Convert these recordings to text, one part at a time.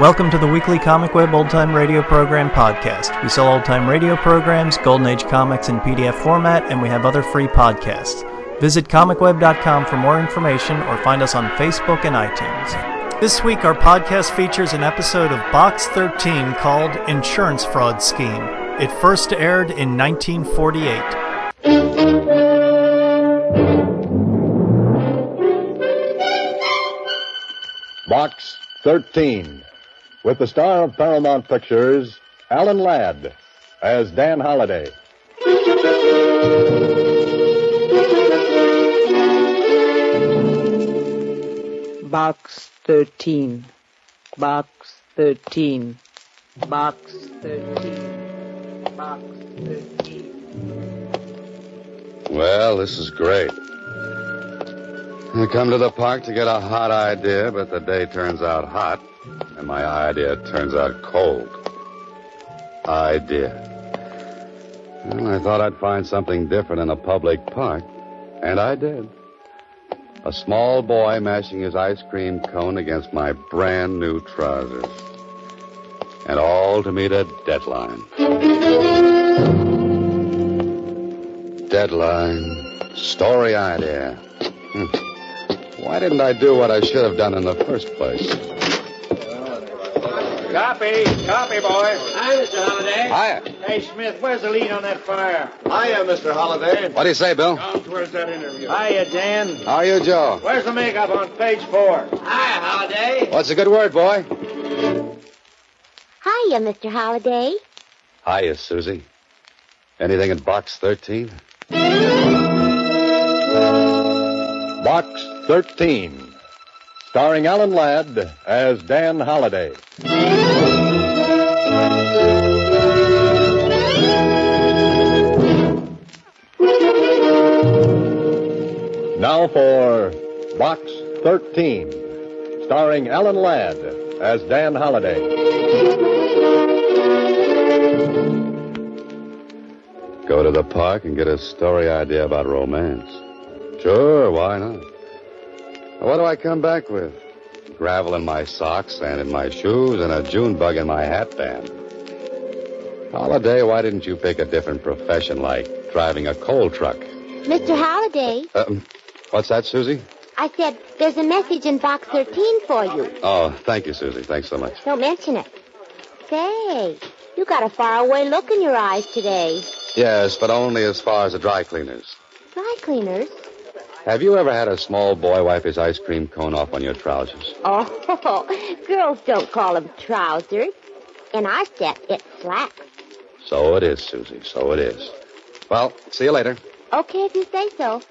Welcome to the weekly Comic Web Old Time Radio Program podcast. We sell old time radio programs, Golden Age comics in PDF format, and we have other free podcasts. Visit comicweb.com for more information or find us on Facebook and iTunes. This week, our podcast features an episode of Box 13 called Insurance Fraud Scheme. It first aired in 1948. Box 13, with the star of Paramount Pictures, Alan Ladd, as Dan Holliday. Box 13. Box 13. Box 13. Box 13. Well, this is great. I come to the park to get a hot idea, but the day turns out hot, and my idea turns out cold. Idea. Well, I thought I'd find something different in a public park, and I did. A small boy mashing his ice cream cone against my brand new trousers. And all to meet a deadline. Deadline. Story idea. Hmm. Why didn't I do what I should have done in the first place? Copy, copy, boy. Hi, Mr. Holliday. Hiya. Hey, Smith, where's the lead on that fire? Hiya, Mr. Holliday. What do you say, Bill? Down towards that interview. Hiya, Dan. How are you, Joe? Where's the makeup on page four? Hiya, Holliday. What's a good word, boy? Hiya, Mr. Holliday. Hiya, Susie. Anything in box 13? Box 13, starring Alan Ladd as Dan Holliday. Now for Box 13, starring Alan Ladd as Dan Holliday. Go to the park and get a story idea about romance. Sure, why not? What do I come back with? Gravel in my socks, sand in my shoes, and a June bug in my hat band. Holliday, why didn't you pick a different profession like driving a coal truck? Mr. Holliday, Um, what's that, Susie? I said there's a message in box 13 for you. Oh, thank you, Susie. Thanks so much. Don't mention it. Say, you got a faraway look in your eyes today. Yes, but only as far as the dry cleaners. Dry cleaners? Have you ever had a small boy wipe his ice cream cone off on your trousers? Oh, girls don't call them trousers. In our set, it's slacks. So it is, Susie. So it is. Well, see you later. Okay, if you say so.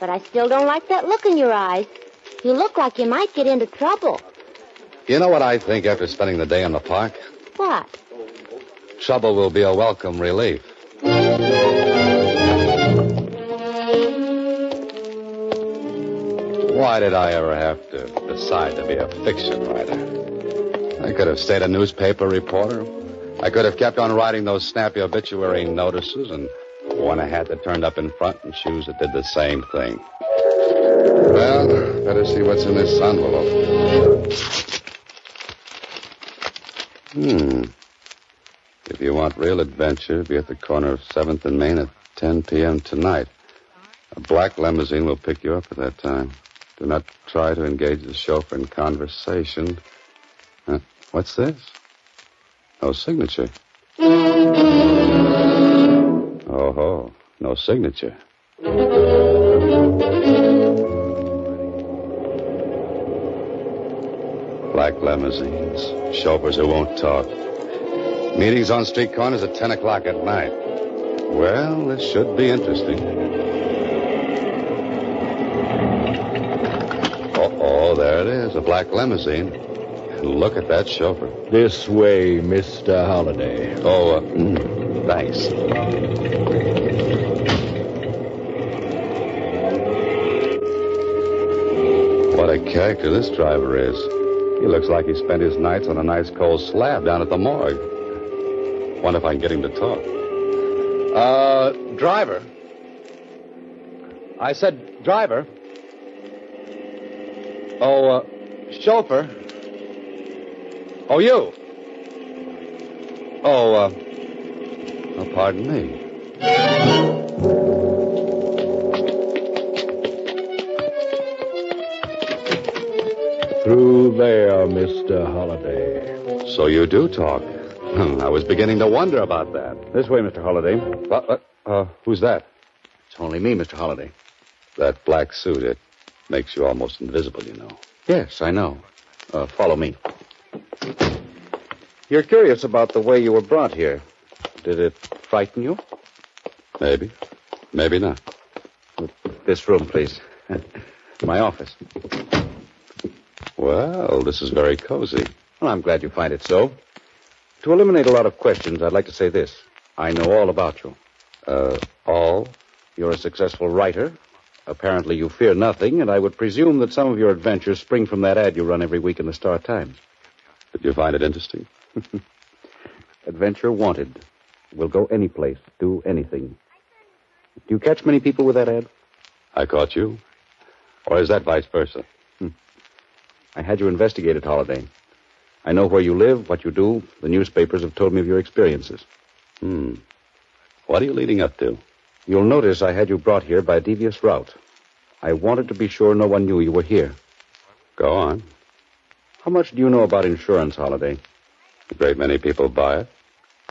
But I still don't like that look in your eyes. You look like you might get into trouble. You know what I think after spending the day in the park? What? Trouble will be a welcome relief. Why did I ever have to decide to be a fiction writer? I could have stayed a newspaper reporter. I could have kept on writing those snappy obituary notices and worn a hat that turned up in front and shoes that did the same thing. Well, better see what's in this envelope. Hmm. If you want real adventure, be at the corner of 7th and Main at 10 p.m. tonight. A black limousine will pick you up at that time. Do not try to engage the chauffeur in conversation. Huh? What's this? No signature. Oh, ho. No signature. Black limousines. Chauffeurs who won't talk. Meetings on street corners at 10 o'clock at night. Well, this should be interesting. Oh, oh, there it is, a black limousine. And look at that chauffeur. This way, Mr. Holliday. Oh, uh, thanks. What a character this driver is. He looks like he spent his nights on a nice cold slab down at the morgue. Wonder if I can get him to talk. Uh, driver. I said driver. Oh, uh, chauffeur. Oh, you. Oh, uh. Pardon me. Through there, Mr. Holliday. So you do talk. Hmm, I was beginning to wonder about that. This way, Mr. Holliday. What? Uh, who's that? It's only me, Mr. Holliday. That black suit, it makes you almost invisible, you know. Yes, I know. Uh, follow me. You're curious about the way you were brought here. Did it frighten you? Maybe. Maybe not. This room, please. My office. Well, this is very cozy. Well, I'm glad you find it so. To eliminate a lot of questions, I'd like to say this. I know all about you. Uh, all? You're a successful writer. Apparently, you fear nothing, and I would presume that some of your adventures spring from that ad you run every week in the Star Times. Did you find it interesting? Adventure wanted. Will go any place, do anything. Do you catch many people with that ad? I caught you. Or is that vice versa? I had you investigated, Holliday. I know where you live, what you do. The newspapers have told me of your experiences. Hmm. What are you leading up to? You'll notice I had you brought here by a devious route. I wanted to be sure no one knew you were here. Go on. How much do you know about insurance, Holliday? A great many people buy it.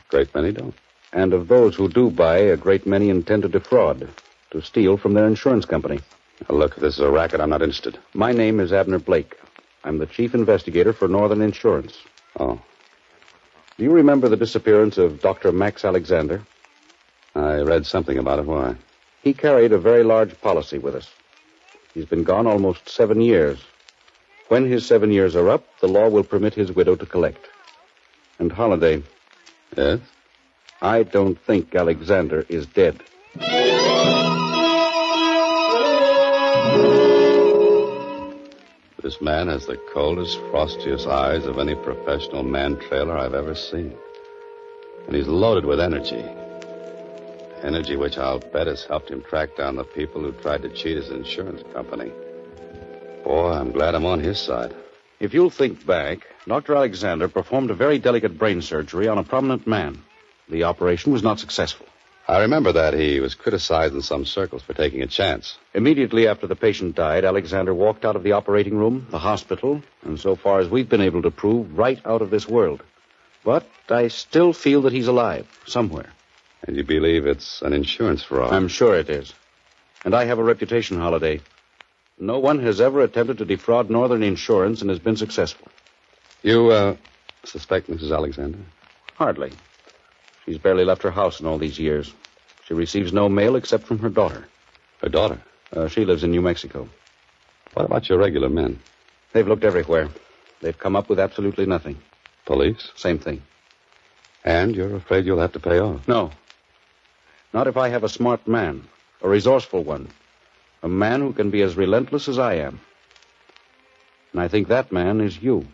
A great many don't. And of those who do buy, a great many intend to defraud, to steal from their insurance company. Now, look, if this is a racket, I'm not interested. My name is Abner Blake. I'm the chief investigator for Northern Insurance. Oh. Do you remember the disappearance of Dr. Max Alexander? I read something about it. Why? He carried a very large policy with us. He's been gone almost seven years. When his seven years are up, the law will permit his widow to collect. And Holliday, Yes? I don't think Alexander is dead. This man has the coldest, frostiest eyes of any professional man trailer I've ever seen. And he's loaded with energy. Energy which I'll bet has helped him track down the people who tried to cheat his insurance company. Boy, I'm glad I'm on his side. If you'll think back, Dr. Alexander performed a very delicate brain surgery on a prominent man. The operation was not successful. I remember that he was criticized in some circles for taking a chance. Immediately after the patient died, Alexander walked out of the operating room, the hospital, and so far as we've been able to prove, right out of this world. But I still feel that he's alive, somewhere. And you believe it's an insurance fraud? I'm sure it is. And I have a reputation, Holliday. No one has ever attempted to defraud Northern Insurance and has been successful. You, uh, suspect Mrs. Alexander? Hardly. She's barely left her house in all these years. She receives no mail except from her daughter. Her daughter? Uh, she lives in New Mexico. What about your regular men? They've looked everywhere. They've come up with absolutely nothing. Police? Same thing. And you're afraid you'll have to pay off? No. Not if I have a smart man, a resourceful one, a man who can be as relentless as I am. And I think that man is you.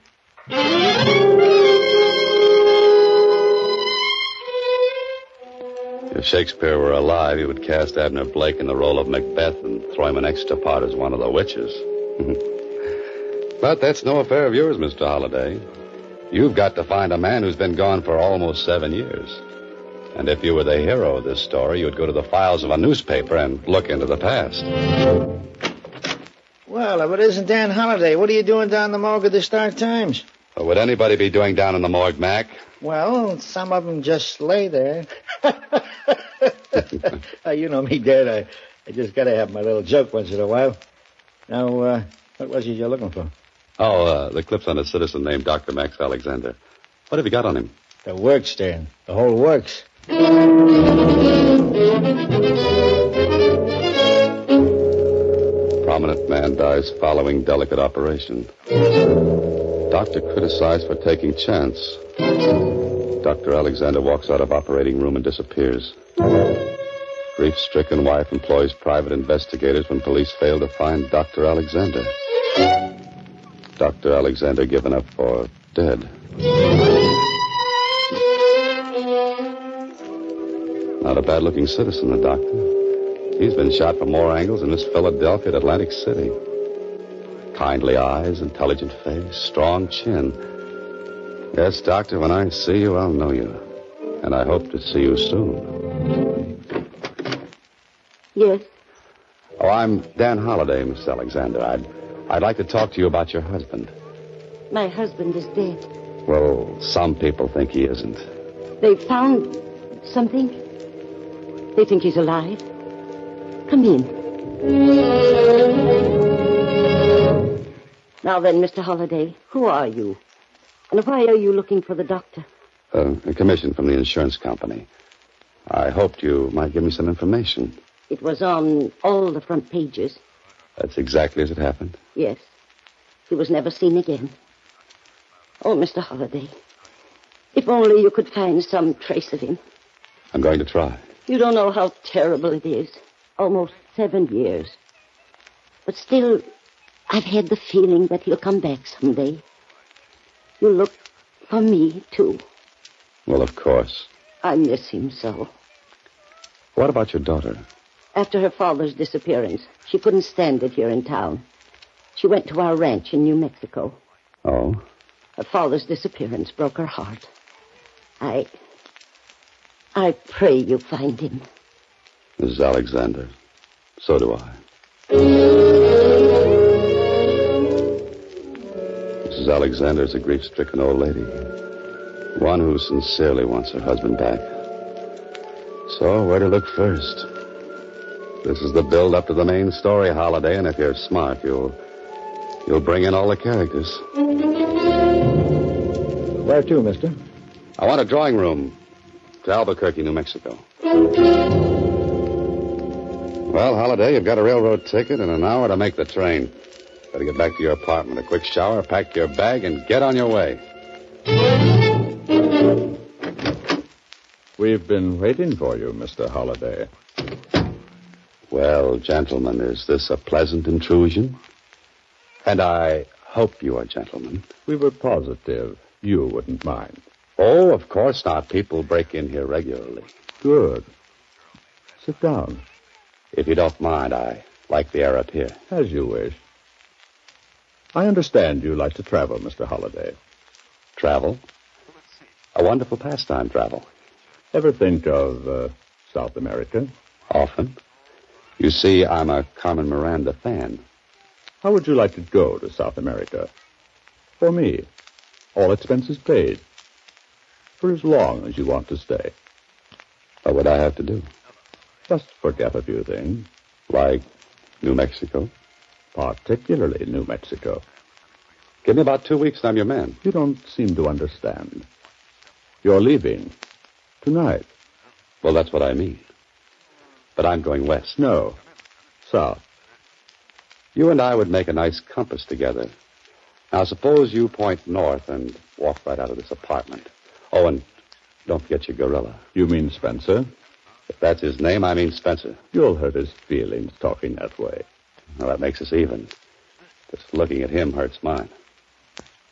If Shakespeare were alive, he would cast Abner Blake in the role of Macbeth and throw him an extra part as one of the witches. but that's no affair of yours, Mr. Holliday. You've got to find a man who's been gone for almost seven years. And if you were the hero of this story, you'd go to the files of a newspaper and look into the past. Well, if it isn't Dan Holliday, what are you doing down the morgue of the Star Times? What would anybody be doing down in the morgue, Mac? Well, some of them just lay there. Uh, you know me, Dad. I, I just got to have my little joke once in a while. Now, uh, what was it you're looking for? Oh, uh, the clip's on a citizen named Dr. Max Alexander. What have you got on him? The works, Dan. The whole works. Prominent man dies following delicate operation. Doctor criticized for taking chance. Dr. Alexander walks out of operating room and disappears. Grief stricken wife employs private investigators when police fail to find Dr. Alexander. Dr. Alexander given up for dead. Not a bad looking citizen, the doctor. He's been shot from more angles than this Philadelphia at Atlantic City. Kindly eyes, intelligent face, strong chin. Yes, Doctor, when I see you, I'll know you. And I hope to see you soon. Yes. Oh, I'm Dan Holliday, Miss Alexander. I'd, I'd like to talk to you about your husband. My husband is dead. Well, some people think he isn't. They found something. They think he's alive. Come in. Now then, Mr. Holliday, who are you? And why are you looking for the doctor? Uh, a commission from the insurance company. I hoped you might give me some information. It was on all the front pages. That's exactly as it happened. Yes. He was never seen again. Oh, Mr. Holliday. If only you could find some trace of him. I'm going to try. You don't know how terrible it is. Almost seven years. But still, I've had the feeling that he'll come back someday. You look for me, too. Well, of course. I miss him so. What about your daughter? After her father's disappearance, she couldn't stand it here in town. She went to our ranch in New Mexico. Oh? Her father's disappearance broke her heart. I. I pray you find him. Mrs. Alexander. So do I. Mrs. Alexander is a grief stricken old lady. One who sincerely wants her husband back. So, where to look first? This is the build up to the main story, Holliday, and if you're smart, you'll. you'll bring in all the characters. Where to, mister? I want a drawing room to Albuquerque, New Mexico. Well, Holliday, you've got a railroad ticket and an hour to make the train. Better get back to your apartment, a quick shower, pack your bag, and get on your way. We've been waiting for you, Mr. Holliday. Well, gentlemen, is this a pleasant intrusion? And I hope you are gentlemen. We were positive you wouldn't mind. Oh, of course not. People break in here regularly. Good. Sit down. If you don't mind, I like the air up here. As you wish. I understand you like to travel, Mr. Holliday. Travel? A wonderful pastime, travel. Ever think of uh, South America? Often. You see, I'm a Carmen Miranda fan. How would you like to go to South America? For me. All expenses paid. For as long as you want to stay. What would I have to do? Just forget a few things. Like New Mexico? Particularly New Mexico. Give me about two weeks and I'm your man. You don't seem to understand. You're leaving. Tonight. Well, that's what I mean. But I'm going west. No. South. You and I would make a nice compass together. Now, suppose you point north and walk right out of this apartment. Oh, and don't forget your gorilla. You mean Spencer? If that's his name, I mean Spencer. You'll hurt his feelings talking that way. Well, that makes us even. Just looking at him hurts mine.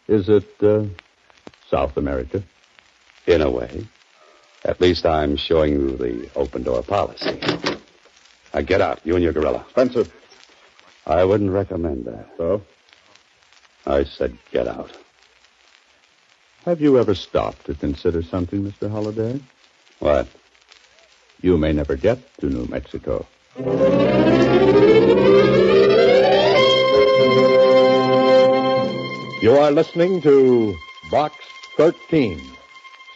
Is it uh, South America? In a way. At least I'm showing you the open door policy. Now get out, you and your gorilla. Spencer. I wouldn't recommend that. So? I said get out. Have you ever stopped to consider something, Mr. Holliday? What? You may never get to New Mexico. You are listening to Box 13,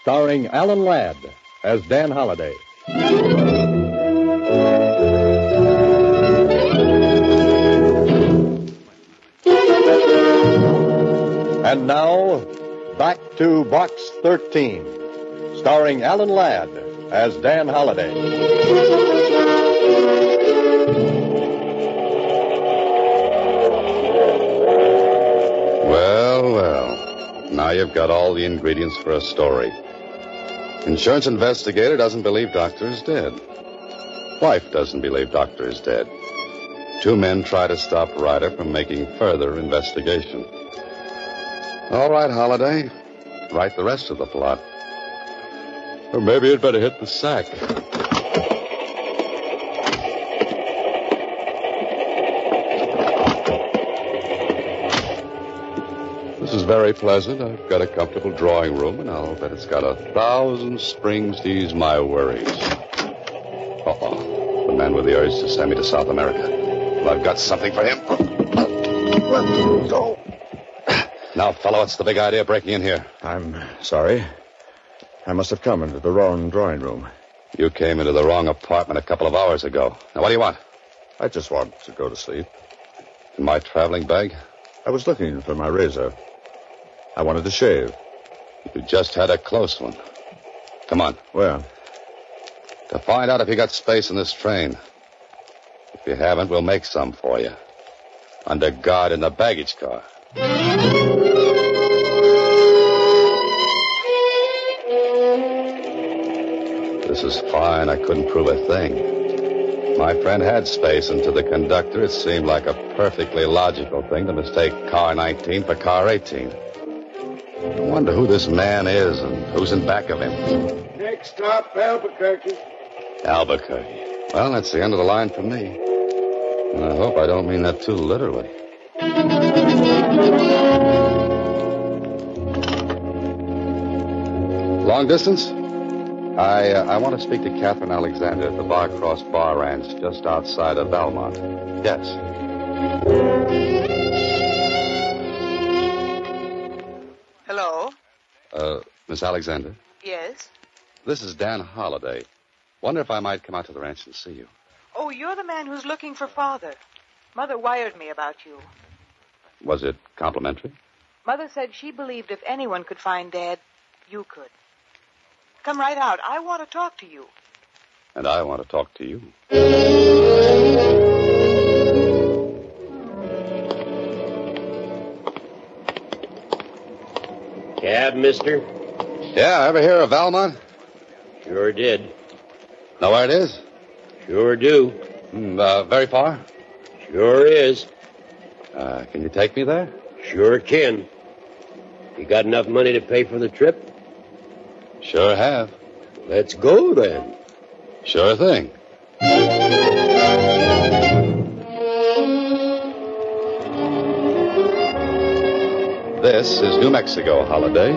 starring Alan Ladd as Dan Holliday. And now, back to Box 13, starring Alan Ladd as Dan Holliday. Well, well. Now you've got all the ingredients for a story. Insurance investigator doesn't believe doctor is dead. Wife doesn't believe doctor is dead. Two men try to stop Ryder from making further investigation. All right, Holliday. Write the rest of the plot. Or maybe you'd better hit the sack. Very pleasant. I've got a comfortable drawing room, and I'll bet it's got a thousand springs to ease my worries. Uh-oh. The man with the urge to send me to South America. Well, I've got something for him. Go. Now, fellow, what's the big idea breaking in here? I'm sorry. I must have come into the wrong drawing room. You came into the wrong apartment a couple of hours ago. Now, what do you want? I just want to go to sleep. In my traveling bag? I was looking for my razor. I wanted to shave. You just had a close one. Come on. Where? To find out if you got space in this train. If you haven't, we'll make some for you. Under guard in the baggage car. This is fine. I couldn't prove a thing. My friend had space, and to the conductor, it seemed like a perfectly logical thing to mistake car 19 for car 18. I wonder who this man is and who's in back of him. Next stop, Albuquerque. Albuquerque. Well, that's the end of the line for me. And I hope I don't mean that too literally. Long distance? I uh, I want to speak to Catherine Alexander at the Barcross Bar Ranch just outside of Valmont. Yes. Uh, Miss Alexander, Yes? this is Dan Holliday. Wonder if I might come out to the ranch and see you. Oh, you're the man who's looking for father. Mother wired me about you. Was it complimentary? Mother said she believed if anyone could find Dad, you could. Come right out. I want to talk to you. And I want to talk to you. Cab, mister? Yeah, ever hear of Valmont? Sure did. Know where it is? Sure do. Mm, uh, very far? Sure is. Uh, can you take me there? Sure can. You got enough money to pay for the trip? Sure have. Let's go then. Sure thing. This is New Mexico Holliday.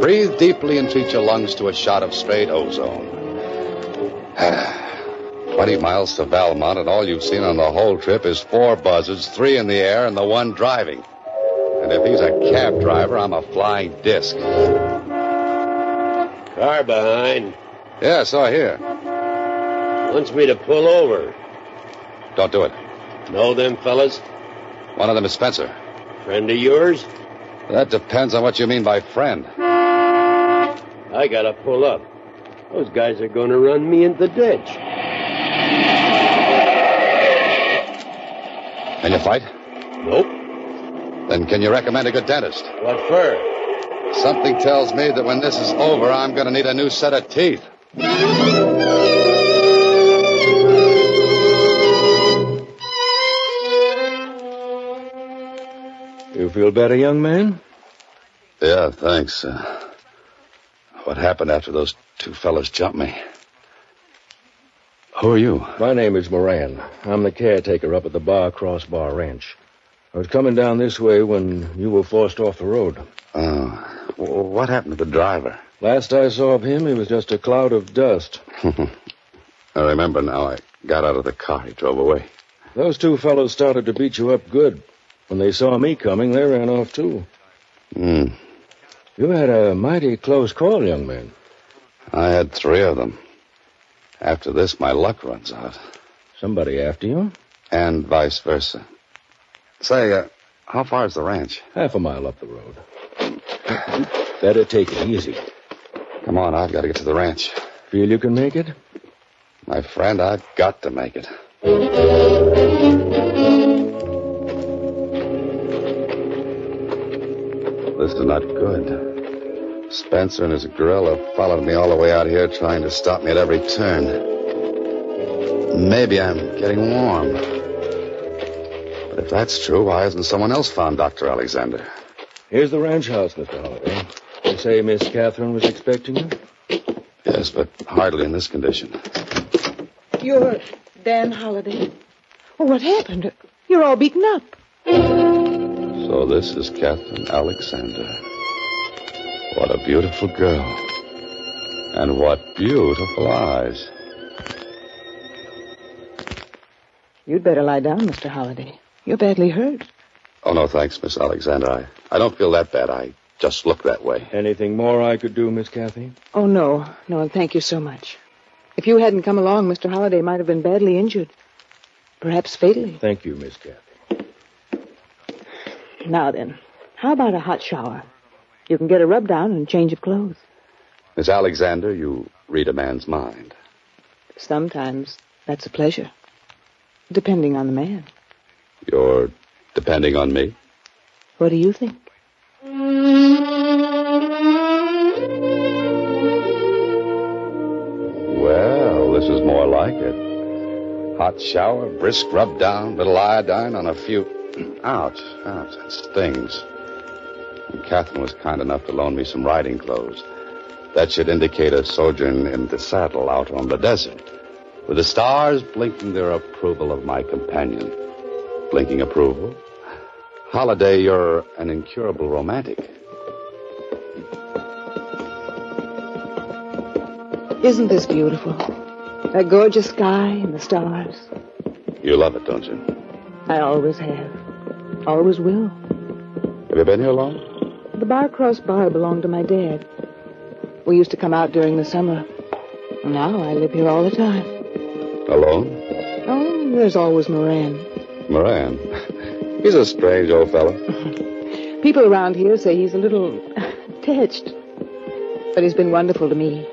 Breathe deeply and treat your lungs to a shot of straight ozone. Twenty miles to Valmont, and all you've seen on the whole trip is four buzzards, three in the air, and the one driving. And if he's a cab driver, I'm a flying disc. Car behind. Yeah, so here. Wants me to pull over. Don't do it. Know them fellas? One of them is Spencer. Friend of yours? That depends on what you mean by friend. I gotta pull up. Those guys are gonna run me into the ditch. Can you fight? Nope. Then can you recommend a good dentist? What for? Something tells me that when this is over, I'm to need a new set of teeth. You feel better, young man? Yeah, thanks. Uh, what happened after those two fellas jumped me? Who are you? My name is Moran. I'm the caretaker up at the Bar Cross Bar Ranch. I was coming down this way when you were forced off the road. Oh. w- What happened to the driver? Last I saw of him, he was just a cloud of dust. I remember now. I got out of the car. He drove away. Those two fellows started to beat you up good. When they saw me coming, they ran off too. Hmm. You had a mighty close call, young man. I had three of them. After this, my luck runs out. Somebody after you? And vice versa. Say, uh, how far is the ranch? Half a mile up the road. Better take it easy. Come on, I've got to get to the ranch. Feel you can make it? My friend, I've got to make it. This is not good. Spencer and his gorilla followed me all the way out here trying to stop me at every turn. Maybe I'm getting warm. But if that's true, why hasn't someone else found Dr. Alexander? Here's the ranch house, Mr. Holliday. You say Miss Catherine was expecting you? Yes, but hardly in this condition. You're Dan Holliday. What happened? You're all beaten up. So this is Catherine Alexander. What a beautiful girl. And what beautiful eyes. You'd better lie down, Mr. Holliday. You're badly hurt. Oh, no, thanks, Miss Alexander. I, I don't feel that bad. I just look that way. Anything more I could do, Miss Kathy? Oh, no. No, and thank you so much. If you hadn't come along, Mr. Holliday might have been badly injured. Perhaps fatally. Thank you, Miss Kathy. Now then, how about a hot shower? You can get a rub down and change of clothes. Miss Alexander, you read a man's mind. Sometimes that's a pleasure. Depending on the man. You're depending on me? What do you think? Well, this is more like it. Hot shower, brisk rub down, little iodine on a few. Ouch, ouch, that stings. And Catherine was kind enough to loan me some riding clothes. That should indicate a sojourn in the saddle out on the desert, with the stars blinking their approval of my companion. Blinking approval? Holliday, you're an incurable romantic. Isn't this beautiful? That gorgeous sky and the stars. You love it, don't you? I always have. Always will. Have you been here long? The Barcross Bar belonged to my dad. We used to come out during the summer. Now I live here all the time. Alone? Oh, there's always Moran. Moran. He's a strange old fellow. People around here say he's a little attached. But he's been wonderful to me.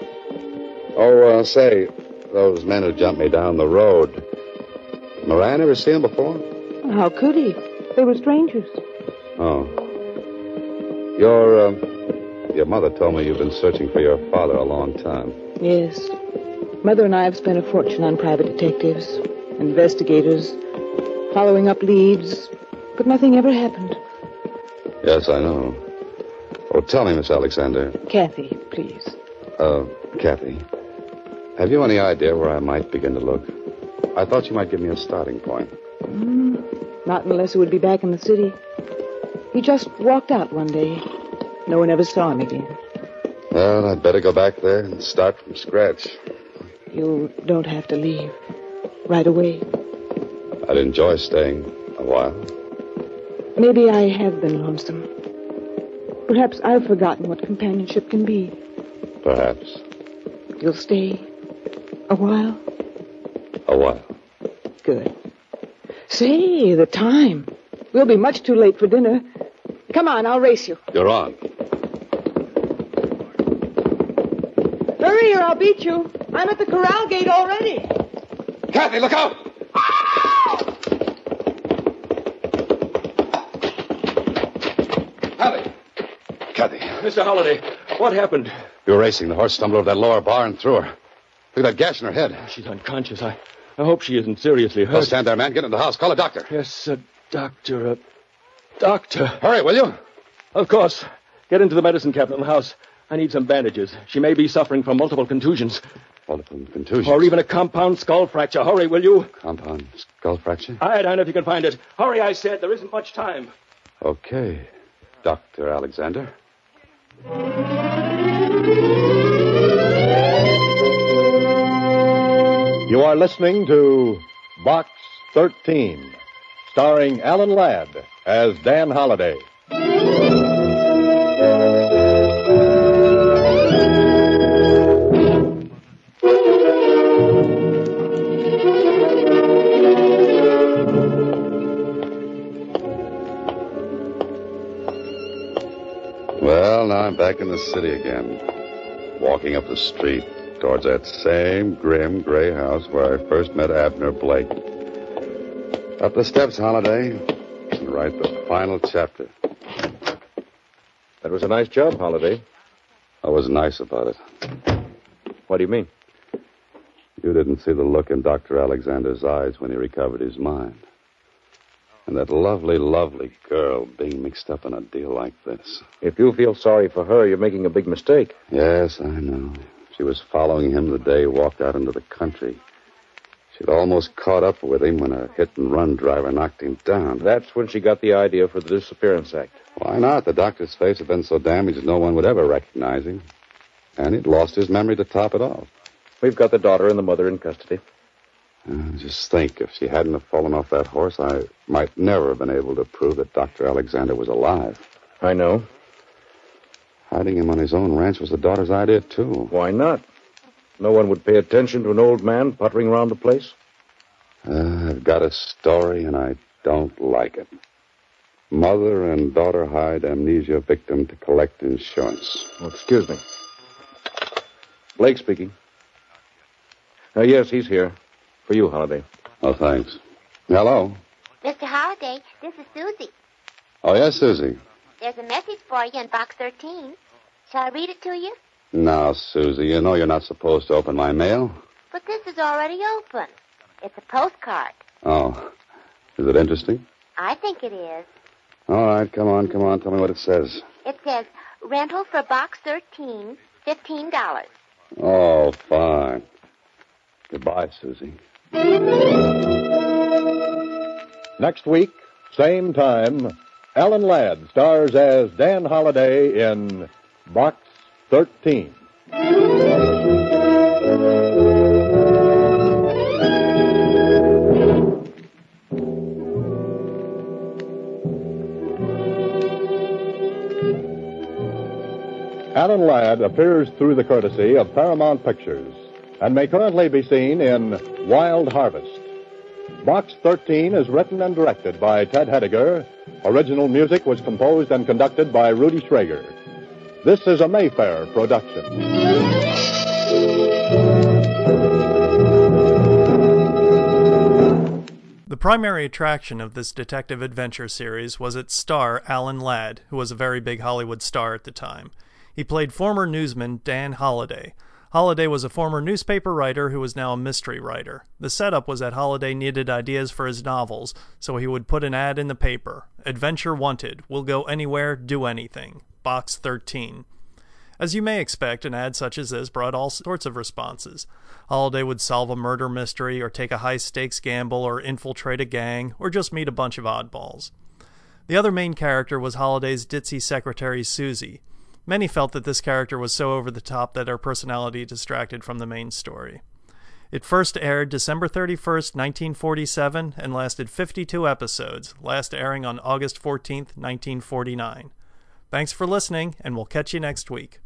Oh, uh, say, those men who jumped me down the road. Moran ever seen them before? How could he? They were strangers. Oh. Your, uh, your mother told me you've been searching for your father a long time. Yes. Mother and I have spent a fortune on private detectives, investigators, following up leads, but nothing ever happened. Yes, I know. Oh, tell me, Miss Alexander. Kathy, please. Uh, Kathy, have you any idea where I might begin to look? I thought you might give me a starting point. Not unless he would be back in the city. He just walked out one day. No one ever saw him again. Well, I'd better go back there and start from scratch. You don't have to leave. Right away. I'd enjoy staying a while. Maybe I have been lonesome. Perhaps I've forgotten what companionship can be. Perhaps. You'll stay a while? A while. Good. Say, the time. We'll be much too late for dinner. Come on, I'll race you. You're on. Hurry or I'll beat you. I'm at the corral gate already. Kathy, look out! Kathy! Kathy. Mr. Holliday, what happened? You were racing. The horse stumbled over that lower bar and threw her. Look at that gash in her head. She's unconscious. I, I hope she isn't seriously hurt. Stand there, man. Get in the house. Call a doctor. Yes, a doctor. A doctor. Hurry, will you? Of course. Get into the medicine cabinet in the house. I need some bandages. She may be suffering from multiple contusions. Multiple contusions? Or even a compound skull fracture. Hurry, will you? Compound skull fracture? Iodine, if you can find it. Hurry, I said. There isn't much time. Okay. Dr. Alexander. You are listening to Box 13, starring Alan Ladd as Dan Holliday. Well, now I'm back in the city again. Walking up the street towards that same grim gray house where I first met Abner Blake. Up the steps, Holliday, and write the final chapter. That was a nice job, Holliday. I was nice about it. What do you mean? You didn't see the look in Dr. Alexander's eyes when he recovered his mind. And that lovely, lovely girl being mixed up in a deal like this. If you feel sorry for her, you're making a big mistake. Yes, I know. She was following him the day he walked out into the country. She'd almost caught up with him when a hit and run driver knocked him down. That's when she got the idea for the disappearance act. Why not? The doctor's face had been so damaged no one would ever recognize him. And he'd lost his memory to top it off. We've got the daughter and the mother in custody. Uh, just think, if she hadn't have fallen off that horse, I might never have been able to prove that Dr. Alexander was alive. I know. Hiding him on his own ranch was the daughter's idea, too. Why not? No one would pay attention to an old man puttering around the place. Uh, I've got a story, and I don't like it. Mother and daughter hide amnesia victim to collect insurance. Oh, excuse me. Blake speaking. Uh, yes, he's here. For you, Holliday. Oh, thanks. Hello. Mr. Holliday, this is Susie. Oh, yes, Susie. There's a message for you in box 13. Shall I read it to you? Now, Susie, you know you're not supposed to open my mail. But this is already open. It's a postcard. Oh. Is it interesting? I think it is. All right, come on, come on. Tell me what it says. It says rental for box 13, $15. Oh, fine. Goodbye, Susie. Next week, same time, Alan Ladd stars as Dan Holliday in Box 13. Alan Ladd appears through the courtesy of Paramount Pictures and may currently be seen in Wild Harvest. Box 13 is written and directed by Ted Hediger. Original music was composed and conducted by Rudy Schrager. This is a Mayfair production. The primary attraction of this detective adventure series was its star, Alan Ladd, who was a very big Hollywood star at the time. He played former newsman Dan Holliday. Holliday was a former newspaper writer who was now a mystery writer. The setup was that Holliday needed ideas for his novels, so he would put an ad in the paper Adventure Wanted, will go anywhere, do anything. Box 13. As you may expect, an ad such as this brought all sorts of responses. Holliday would solve a murder mystery, or take a high stakes gamble, or infiltrate a gang, or just meet a bunch of oddballs. The other main character was Holliday's ditzy secretary, Susie. Many felt that this character was so over the top that her personality distracted from the main story. It first aired December 31st, 1947, and lasted 52 episodes, last airing on August 14th, 1949. Thanks for listening, and we'll catch you next week.